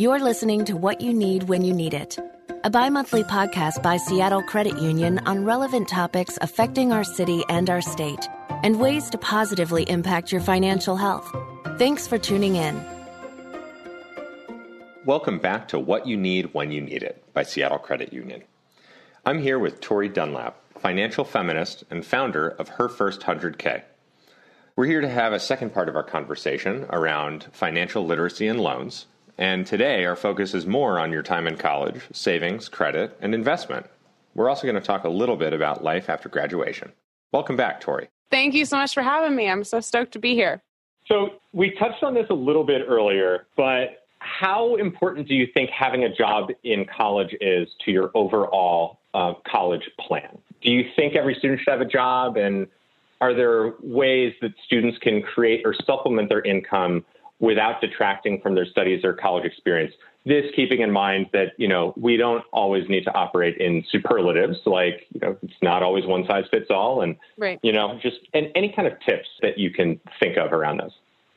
You're listening to What You Need When You Need It, a bi monthly podcast by Seattle Credit Union on relevant topics affecting our city and our state and ways to positively impact your financial health. Thanks for tuning in. Welcome back to What You Need When You Need It by Seattle Credit Union. I'm here with Tori Dunlap, financial feminist and founder of Her First 100K. We're here to have a second part of our conversation around financial literacy and loans. And today, our focus is more on your time in college, savings, credit, and investment. We're also going to talk a little bit about life after graduation. Welcome back, Tori. Thank you so much for having me. I'm so stoked to be here. So, we touched on this a little bit earlier, but how important do you think having a job in college is to your overall uh, college plan? Do you think every student should have a job? And are there ways that students can create or supplement their income without detracting from their studies or college experience? This keeping in mind that, you know, we don't always need to operate in superlatives, like, you know, it's not always one size fits all. And, right. you know, just and any kind of tips that you can think of around those.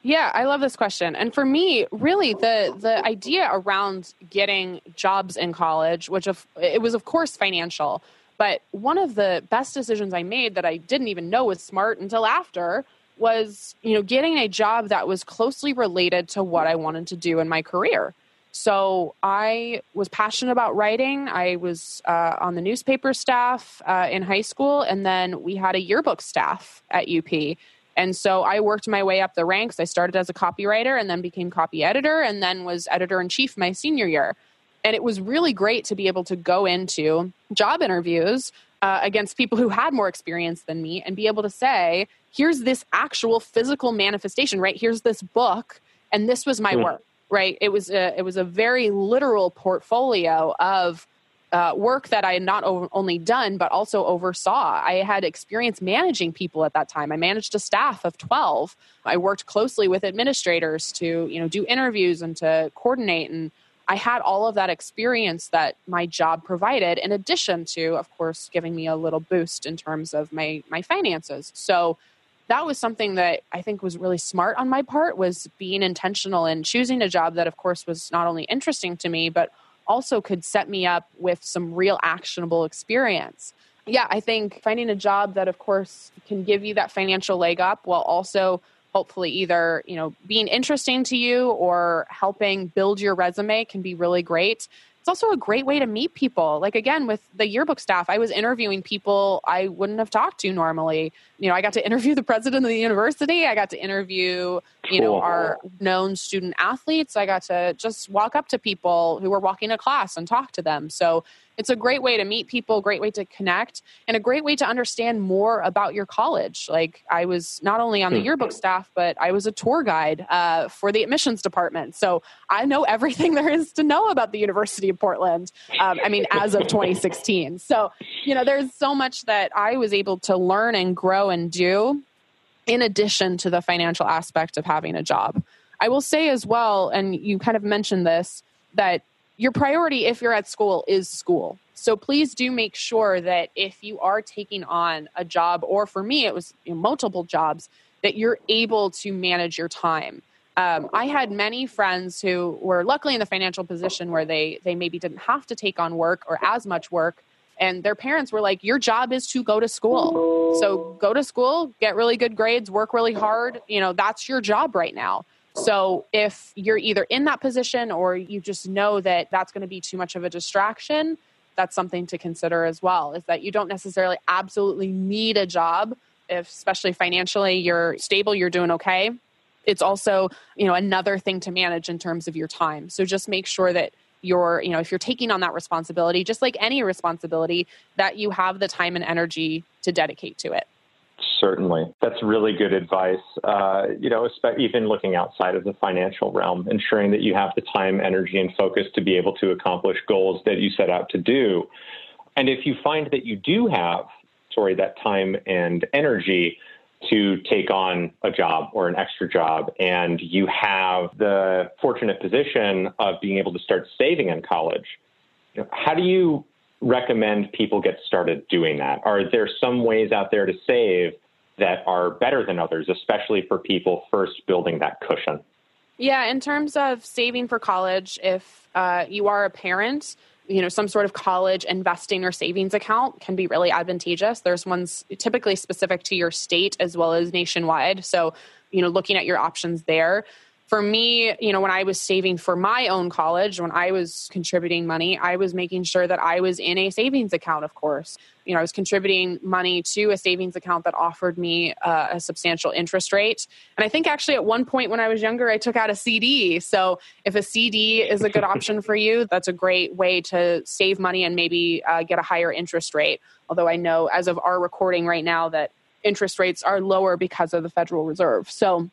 Yeah, I love this question. And for me, really the the idea around getting jobs in college, which of, it was of course financial, but one of the best decisions I made that I didn't even know was smart until after was, you know, getting a job that was closely related to what I wanted to do in my career. So I was passionate about writing. I was uh, on the newspaper staff uh, in high school, and then we had a yearbook staff at UP. And so I worked my way up the ranks. I started as a copywriter and then became copy editor and then was editor in chief my senior year. And it was really great to be able to go into job interviews uh, against people who had more experience than me and be able to say, here's this actual physical manifestation, right? Here's this book, and this was my mm-hmm. work, right? It was a, it was a very literal portfolio of uh, work that I had not only done, but also oversaw. I had experience managing people at that time. I managed a staff of 12. I worked closely with administrators to, you know, do interviews and to coordinate. And I had all of that experience that my job provided, in addition to, of course, giving me a little boost in terms of my, my finances. So that was something that I think was really smart on my part was being intentional and choosing a job that, of course, was not only interesting to me, but also could set me up with some real actionable experience. Yeah, I think finding a job that, of course, can give you that financial leg up while also hopefully either you know being interesting to you or helping build your resume can be really great it's also a great way to meet people. Like again, with the yearbook staff, I was interviewing people I wouldn't have talked to normally. You know, I got to interview the president of the university. I got to interview, you know, our known student athletes. I got to just walk up to people who were walking a class and talk to them. So it's a great way to meet people, great way to connect, and a great way to understand more about your college. Like I was not only on the hmm. yearbook staff, but I was a tour guide uh, for the admissions department. So I know everything there is to know about the University of Portland. Um, I mean, as of 2016. So you know, there's so much that I was able to learn and grow and do, in addition to the financial aspect of having a job. I will say as well, and you kind of mentioned this, that your priority if you're at school is school. So please do make sure that if you are taking on a job, or for me, it was multiple jobs, that you're able to manage your time. Um, I had many friends who were luckily in the financial position where they they maybe didn't have to take on work or as much work, and their parents were like, "Your job is to go to school. So go to school, get really good grades, work really hard. You know that's your job right now." So if you're either in that position or you just know that that's going to be too much of a distraction, that's something to consider as well is that you don't necessarily absolutely need a job if especially financially you're stable, you're doing okay. It's also, you know, another thing to manage in terms of your time. So just make sure that you're, you know, if you're taking on that responsibility, just like any responsibility, that you have the time and energy to dedicate to it. Certainly. That's really good advice. Uh, you know, even looking outside of the financial realm, ensuring that you have the time, energy, and focus to be able to accomplish goals that you set out to do. And if you find that you do have, sorry, that time and energy to take on a job or an extra job, and you have the fortunate position of being able to start saving in college, how do you recommend people get started doing that? Are there some ways out there to save that are better than others, especially for people first building that cushion? Yeah, in terms of saving for college, if uh, you are a parent, you know, some sort of college investing or savings account can be really advantageous. There's ones typically specific to your state as well as nationwide. So, you know, looking at your options there for me, you know, when I was saving for my own college, when I was contributing money, I was making sure that I was in a savings account, of course. You know, I was contributing money to a savings account that offered me uh, a substantial interest rate. And I think actually at one point when I was younger, I took out a CD. So if a CD is a good option for you, that's a great way to save money and maybe uh, get a higher interest rate. Although I know as of our recording right now that interest rates are lower because of the Federal Reserve. So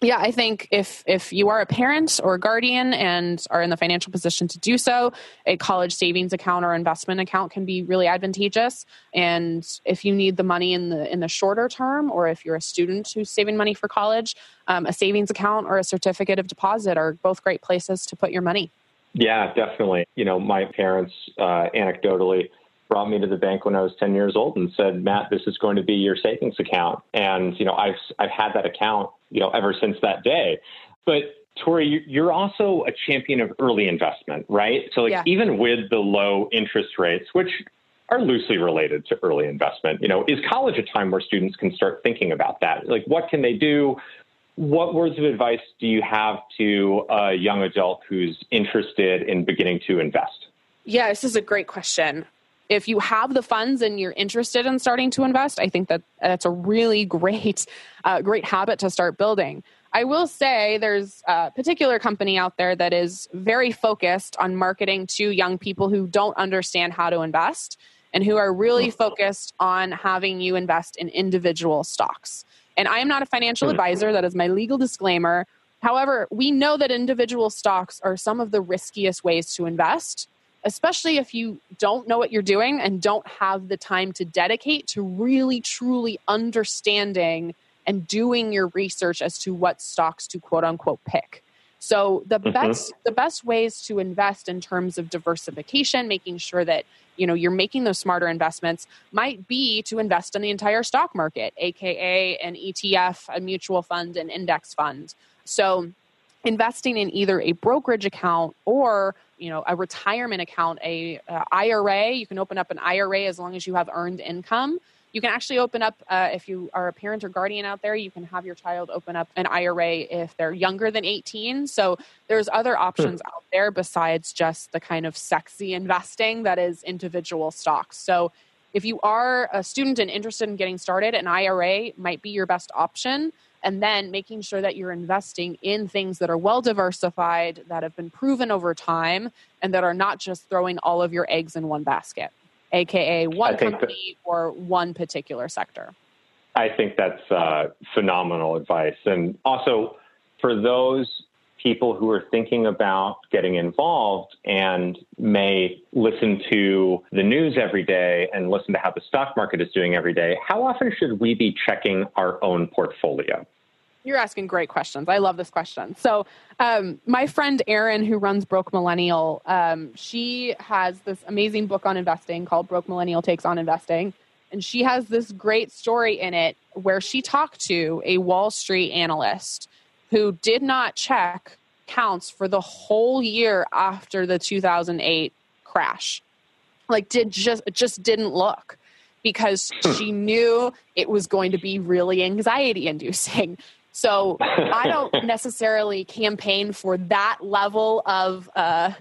yeah, I think if if you are a parent or a guardian and are in the financial position to do so, a college savings account or investment account can be really advantageous. And if you need the money in the in the shorter term, or if you're a student who's saving money for college, um, a savings account or a certificate of deposit are both great places to put your money. Yeah, definitely. You know, my parents, uh, anecdotally, brought me to the bank when I was 10 years old and said, Matt, this is going to be your savings account. And, you know, I've, I've had that account, you know, ever since that day. But Tori, you're also a champion of early investment, right? So like yeah. even with the low interest rates, which are loosely related to early investment, you know, is college a time where students can start thinking about that? Like what can they do? What words of advice do you have to a young adult who's interested in beginning to invest? Yeah, this is a great question if you have the funds and you're interested in starting to invest, I think that that's a really great, uh, great habit to start building. I will say there's a particular company out there that is very focused on marketing to young people who don't understand how to invest and who are really focused on having you invest in individual stocks. And I am not a financial advisor, that is my legal disclaimer. However, we know that individual stocks are some of the riskiest ways to invest especially if you don't know what you're doing and don't have the time to dedicate to really truly understanding and doing your research as to what stocks to quote unquote pick. So the mm-hmm. best the best ways to invest in terms of diversification, making sure that you know you're making those smarter investments might be to invest in the entire stock market, aka an ETF, a mutual fund, an index fund. So investing in either a brokerage account or you know a retirement account a, a. IRA you can open up an IRA as long as you have earned income. You can actually open up uh, if you are a parent or guardian out there you can have your child open up an IRA if they're younger than 18 so there's other options out there besides just the kind of sexy investing that is individual stocks. So if you are a student and interested in getting started an IRA might be your best option and then making sure that you're investing in things that are well diversified, that have been proven over time, and that are not just throwing all of your eggs in one basket, aka one company that, or one particular sector. I think that's uh, phenomenal advice. And also, for those people who are thinking about getting involved and may listen to the news every day and listen to how the stock market is doing every day, how often should we be checking our own portfolio? You're asking great questions. I love this question. So, um, my friend Erin, who runs Broke Millennial, um, she has this amazing book on investing called Broke Millennial Takes on Investing. And she has this great story in it where she talked to a Wall Street analyst who did not check counts for the whole year after the 2008 crash. Like did just just didn't look because hmm. she knew it was going to be really anxiety inducing. So I don't necessarily campaign for that level of uh,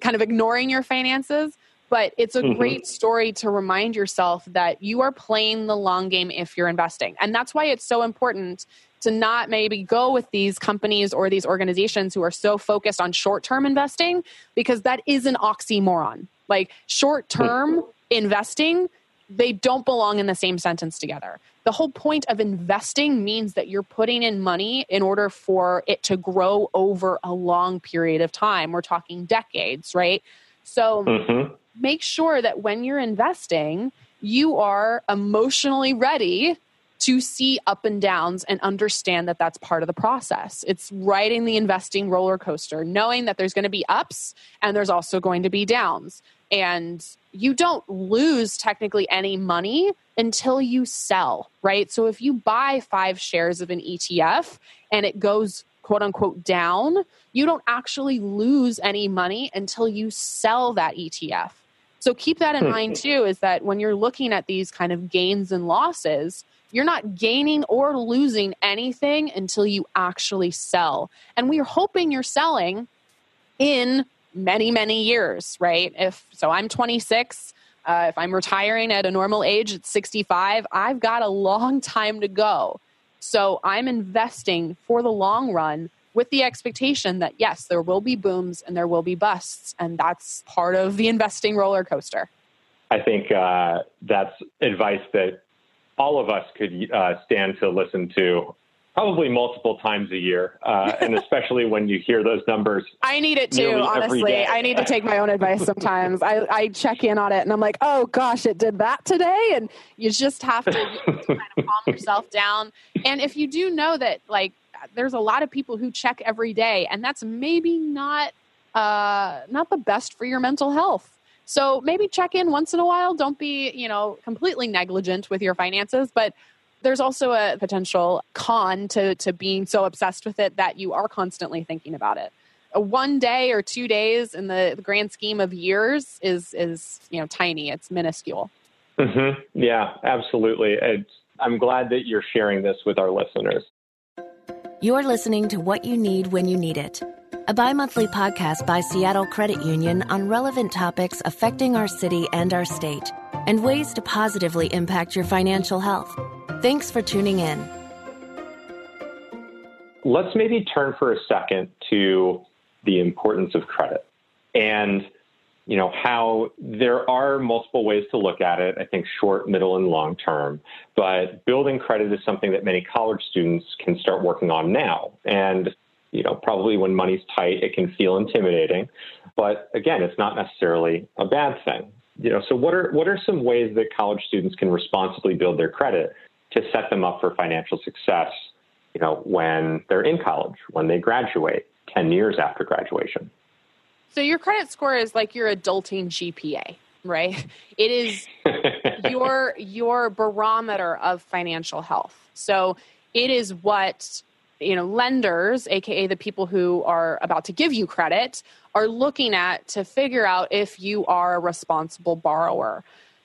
kind of ignoring your finances, but it's a mm-hmm. great story to remind yourself that you are playing the long game if you're investing. And that's why it's so important to not maybe go with these companies or these organizations who are so focused on short term investing because that is an oxymoron. Like short term mm-hmm. investing, they don't belong in the same sentence together. The whole point of investing means that you're putting in money in order for it to grow over a long period of time. We're talking decades, right? So mm-hmm. make sure that when you're investing, you are emotionally ready to see up and downs and understand that that's part of the process. It's riding the investing roller coaster, knowing that there's going to be ups and there's also going to be downs. And you don't lose technically any money until you sell, right? So if you buy five shares of an ETF and it goes quote unquote down, you don't actually lose any money until you sell that ETF. So keep that in hmm. mind too is that when you're looking at these kind of gains and losses, you're not gaining or losing anything until you actually sell. And we're hoping you're selling in many, many years, right? If so, I'm 26. Uh, if I'm retiring at a normal age at 65, I've got a long time to go. So I'm investing for the long run with the expectation that yes, there will be booms and there will be busts, and that's part of the investing roller coaster. I think uh, that's advice that all of us could uh, stand to listen to probably multiple times a year, uh, and especially when you hear those numbers. I need it too, honestly. I need to take my own advice sometimes. I, I, check in on it and I'm like, oh gosh, it did that today. And you just have to kind of calm yourself down. And if you do know that, like, there's a lot of people who check every day, and that's maybe not uh, not the best for your mental health. So maybe check in once in a while. Don't be, you know, completely negligent with your finances, but there's also a potential con to, to being so obsessed with it that you are constantly thinking about it. A one day or two days in the, the grand scheme of years is is you know tiny. It's minuscule. Mm-hmm. Yeah, absolutely. It's, I'm glad that you're sharing this with our listeners. You're listening to What You Need When You Need It, a bi monthly podcast by Seattle Credit Union on relevant topics affecting our city and our state and ways to positively impact your financial health. Thanks for tuning in. Let's maybe turn for a second to the importance of credit and you know how there are multiple ways to look at it i think short middle and long term. But building credit is something that many college students can start working on now. And you know probably when money's tight it can feel intimidating. But again it's not necessarily a bad thing. You know so what are what are some ways that college students can responsibly build their credit to set them up for financial success, you know, when they're in college, when they graduate, 10 years after graduation. So your credit score is like your adulting GPA, right? It is your your barometer of financial health. So it is what you know lenders aka the people who are about to give you credit are looking at to figure out if you are a responsible borrower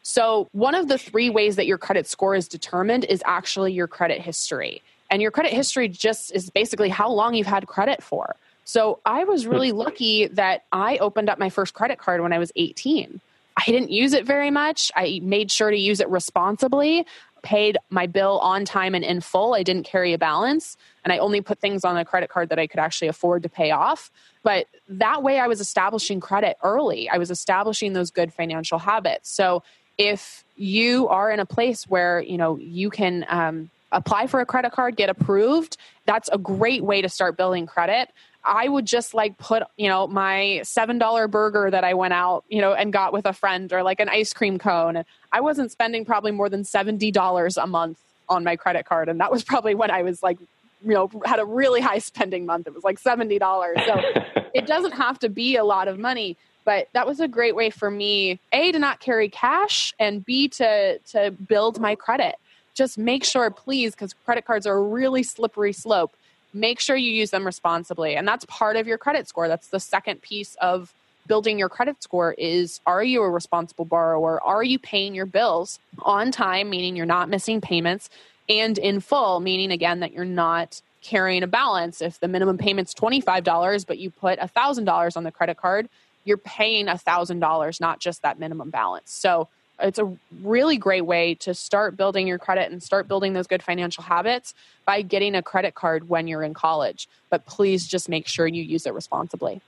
so, one of the three ways that your credit score is determined is actually your credit history. And your credit history just is basically how long you've had credit for. So, I was really lucky that I opened up my first credit card when I was 18. I didn't use it very much. I made sure to use it responsibly, paid my bill on time and in full. I didn't carry a balance, and I only put things on a credit card that I could actually afford to pay off. But that way, I was establishing credit early. I was establishing those good financial habits. So, if you are in a place where you know you can um, apply for a credit card get approved that's a great way to start building credit i would just like put you know my seven dollar burger that i went out you know and got with a friend or like an ice cream cone. I wasn't spending probably more than $70 a month on my credit card and that was probably when i was like you know had a really high spending month. It was like $70 so it doesn't have to be a lot of money but that was a great way for me a to not carry cash and b to to build my credit. Just make sure please because credit cards are a really slippery slope make sure you use them responsibly. And that's part of your credit score. That's the second piece of building your credit score is are you a responsible borrower? Are you paying your bills on time meaning you're not missing payments and in full meaning again that you're not carrying a balance? If the minimum payment's $25 but you put $1000 on the credit card you're paying $1,000, not just that minimum balance. So it's a really great way to start building your credit and start building those good financial habits by getting a credit card when you're in college. But please just make sure you use it responsibly.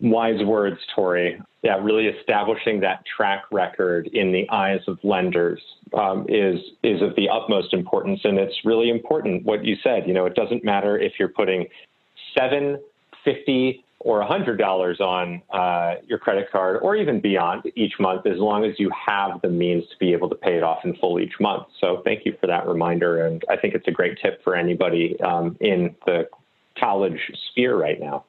Wise words, Tori. Yeah, really establishing that track record in the eyes of lenders um, is is of the utmost importance, and it's really important what you said. You know, it doesn't matter if you're putting seven, fifty, or $100 on uh, your credit card or even beyond each month as long as you have the means to be able to pay it off in full each month. So thank you for that reminder. And I think it's a great tip for anybody um, in the college sphere right now.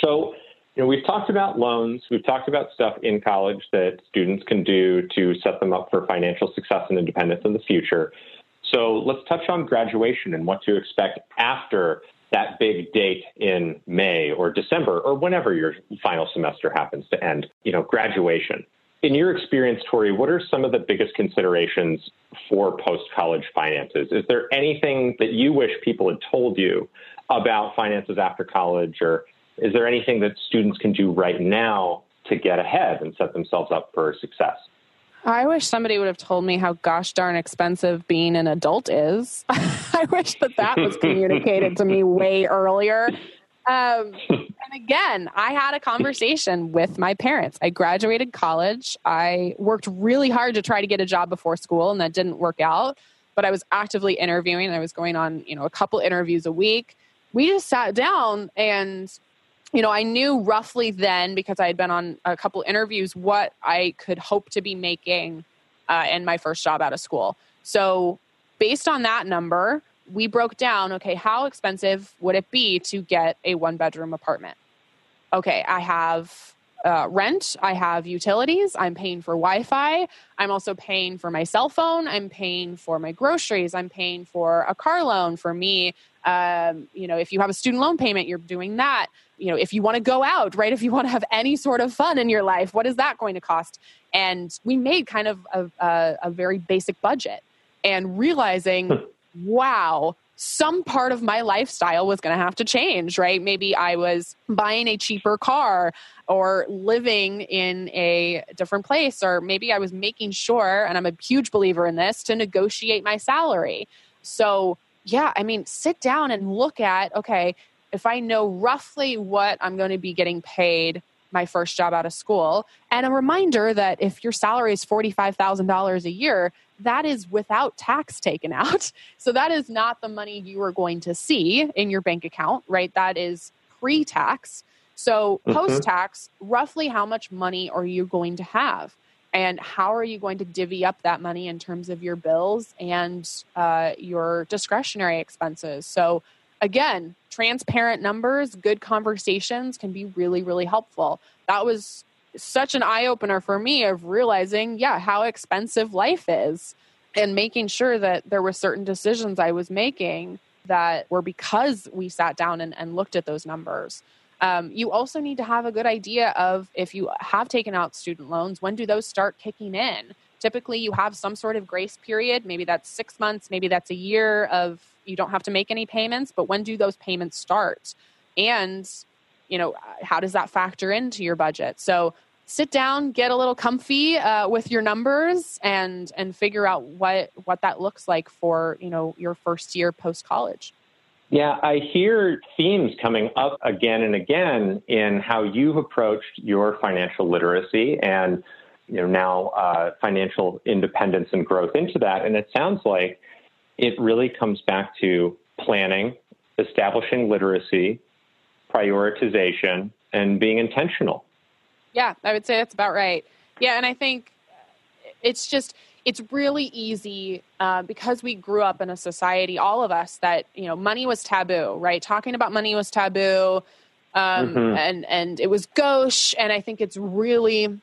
So, you know, we've talked about loans, we've talked about stuff in college that students can do to set them up for financial success and independence in the future. So let's touch on graduation and what to expect after that big date in May or December or whenever your final semester happens to end, you know, graduation. In your experience, Tori, what are some of the biggest considerations for post college finances? Is there anything that you wish people had told you about finances after college, or is there anything that students can do right now to get ahead and set themselves up for success? I wish somebody would have told me how gosh darn expensive being an adult is. I wish that that was communicated to me way earlier. Um, and again, I had a conversation with my parents. I graduated college. I worked really hard to try to get a job before school, and that didn't work out. But I was actively interviewing. I was going on, you know, a couple interviews a week. We just sat down and you know, I knew roughly then because I had been on a couple interviews what I could hope to be making uh, in my first job out of school. So, based on that number, we broke down okay, how expensive would it be to get a one bedroom apartment? Okay, I have uh, rent, I have utilities, I'm paying for Wi Fi, I'm also paying for my cell phone, I'm paying for my groceries, I'm paying for a car loan for me. Um, you know, if you have a student loan payment, you're doing that. You know, if you want to go out, right? If you want to have any sort of fun in your life, what is that going to cost? And we made kind of a, a, a very basic budget and realizing, wow, some part of my lifestyle was going to have to change, right? Maybe I was buying a cheaper car or living in a different place, or maybe I was making sure, and I'm a huge believer in this, to negotiate my salary. So, yeah, I mean, sit down and look at okay, if I know roughly what I'm going to be getting paid my first job out of school, and a reminder that if your salary is $45,000 a year, that is without tax taken out. So that is not the money you are going to see in your bank account, right? That is pre tax. So mm-hmm. post tax, roughly how much money are you going to have? And how are you going to divvy up that money in terms of your bills and uh, your discretionary expenses? So, again, transparent numbers, good conversations can be really, really helpful. That was such an eye opener for me of realizing, yeah, how expensive life is and making sure that there were certain decisions I was making that were because we sat down and, and looked at those numbers. Um, you also need to have a good idea of if you have taken out student loans, when do those start kicking in? Typically, you have some sort of grace period. Maybe that's six months, maybe that's a year of you don't have to make any payments, but when do those payments start? And you know how does that factor into your budget so sit down, get a little comfy uh, with your numbers, and and figure out what what that looks like for you know your first year post college. Yeah, I hear themes coming up again and again in how you've approached your financial literacy and you know now uh, financial independence and growth into that. And it sounds like it really comes back to planning, establishing literacy, prioritization, and being intentional. Yeah, I would say that's about right. Yeah, and I think it's just it's really easy uh, because we grew up in a society, all of us, that you know money was taboo, right? Talking about money was taboo, um, mm-hmm. and and it was gauche. And I think it's really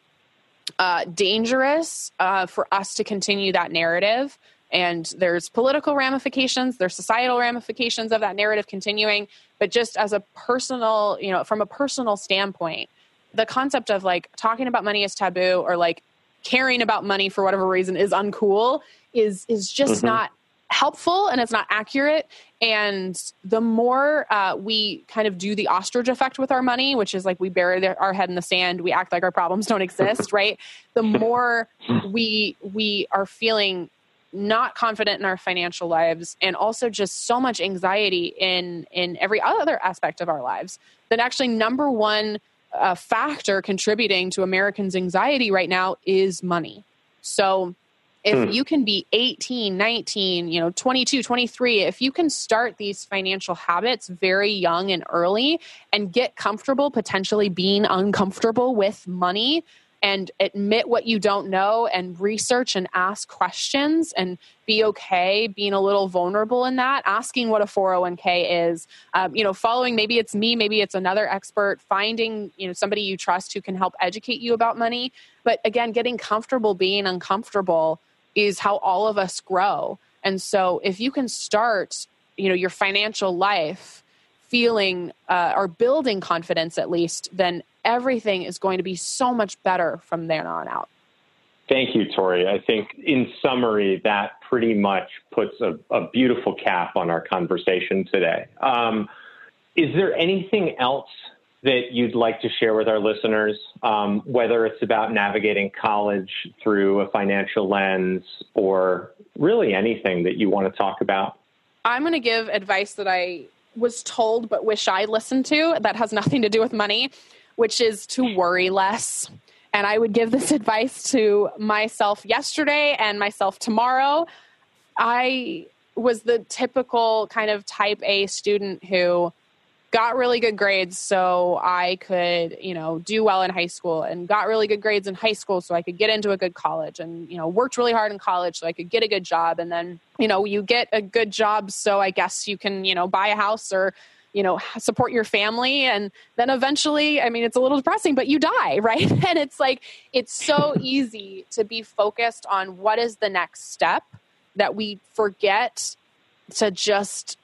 uh, dangerous uh, for us to continue that narrative. And there's political ramifications, there's societal ramifications of that narrative continuing. But just as a personal, you know, from a personal standpoint, the concept of like talking about money is taboo or like caring about money for whatever reason is uncool is is just mm-hmm. not helpful and it's not accurate and the more uh, we kind of do the ostrich effect with our money which is like we bury our head in the sand we act like our problems don't exist right the more we we are feeling not confident in our financial lives and also just so much anxiety in in every other aspect of our lives that actually number one a factor contributing to Americans' anxiety right now is money. So if hmm. you can be 18, 19, you know, 22, 23, if you can start these financial habits very young and early and get comfortable potentially being uncomfortable with money, and admit what you don't know and research and ask questions and be okay being a little vulnerable in that. Asking what a 401k is um, you know following maybe it's me maybe it's another expert finding you know somebody you trust who can help educate you about money. But again getting comfortable being uncomfortable is how all of us grow. And so if you can start you know your financial life feeling uh, or building confidence at least, then everything is going to be so much better from there on out. Thank you, Tori. I think in summary, that pretty much puts a, a beautiful cap on our conversation today. Um, is there anything else that you'd like to share with our listeners, um, whether it's about navigating college through a financial lens or really anything that you want to talk about? I'm going to give advice that I was told but wish I listened to that has nothing to do with money, which is to worry less. And I would give this advice to myself yesterday and myself tomorrow. I was the typical kind of type A student who got really good grades so I could, you know, do well in high school and got really good grades in high school so I could get into a good college and, you know, worked really hard in college so I could get a good job. And then, you know, you get a good job so I guess you can, you know, buy a house or, you know, support your family. And then eventually, I mean, it's a little depressing, but you die, right? And it's like, it's so easy to be focused on what is the next step that we forget to just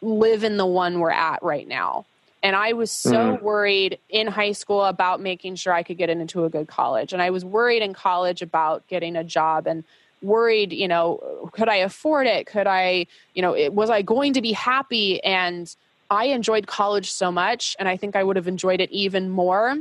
live in the one we're at right now. And I was so mm. worried in high school about making sure I could get into a good college. And I was worried in college about getting a job and worried, you know, could I afford it? Could I, you know, it, was I going to be happy? And I enjoyed college so much. And I think I would have enjoyed it even more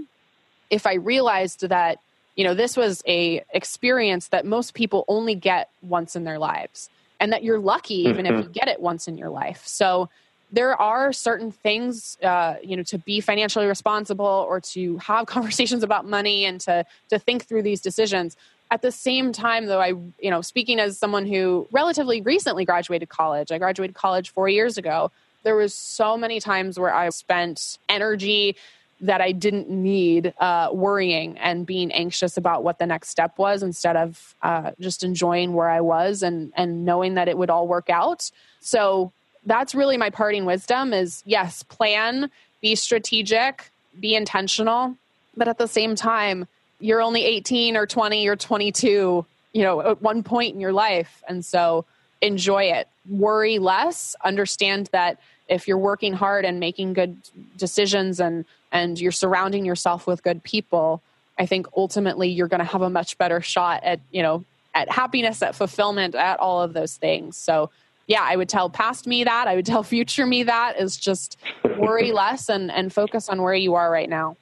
if I realized that, you know, this was a experience that most people only get once in their lives and that you're lucky even mm-hmm. if you get it once in your life. So there are certain things, uh, you know, to be financially responsible or to have conversations about money and to to think through these decisions. At the same time, though, I, you know, speaking as someone who relatively recently graduated college, I graduated college four years ago. There was so many times where I spent energy that I didn't need uh, worrying and being anxious about what the next step was instead of uh, just enjoying where I was and and knowing that it would all work out. So that's really my parting wisdom: is yes, plan, be strategic, be intentional, but at the same time, you're only 18 or 20 or 22, you know, at one point in your life, and so enjoy it. Worry less. Understand that if you're working hard and making good decisions and and you're surrounding yourself with good people, I think ultimately you're going to have a much better shot at, you know, at happiness, at fulfillment, at all of those things. So, yeah, I would tell past me that. I would tell future me that is just worry less and, and focus on where you are right now.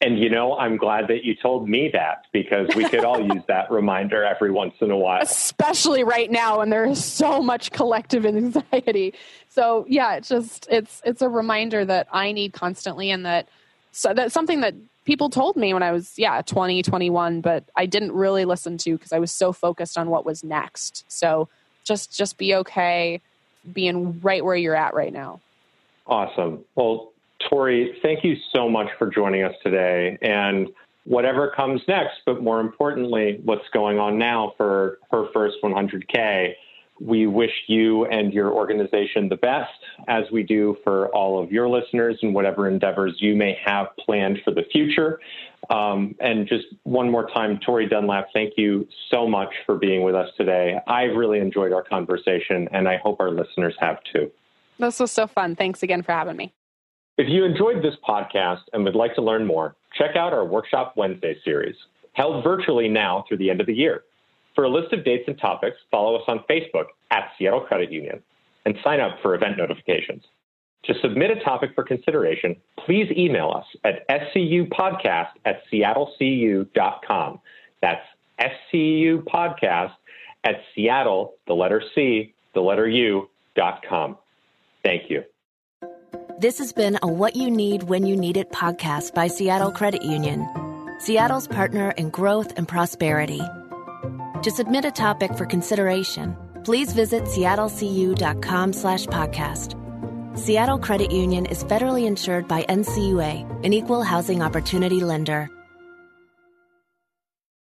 And you know, I'm glad that you told me that because we could all use that reminder every once in a while. Especially right now when there is so much collective anxiety. So yeah, it's just it's it's a reminder that I need constantly and that so that's something that people told me when I was yeah 20 21 but I didn't really listen to because I was so focused on what was next so just just be okay being right where you're at right now awesome well Tori thank you so much for joining us today and whatever comes next but more importantly what's going on now for her first 100k we wish you and your organization the best, as we do for all of your listeners and whatever endeavors you may have planned for the future. Um, and just one more time, Tori Dunlap, thank you so much for being with us today. I've really enjoyed our conversation, and I hope our listeners have too. This was so fun. Thanks again for having me. If you enjoyed this podcast and would like to learn more, check out our Workshop Wednesday series, held virtually now through the end of the year. For a list of dates and topics, follow us on Facebook at Seattle Credit Union and sign up for event notifications. To submit a topic for consideration, please email us at scupodcast at seattlecu.com. That's SCU podcast at Seattle, the letter C, the letter U, dot com. Thank you. This has been a What You Need When You Need It podcast by Seattle Credit Union, Seattle's partner in growth and prosperity. To submit a topic for consideration, please visit seattlecu.com slash podcast. Seattle Credit Union is federally insured by NCUA, an equal housing opportunity lender.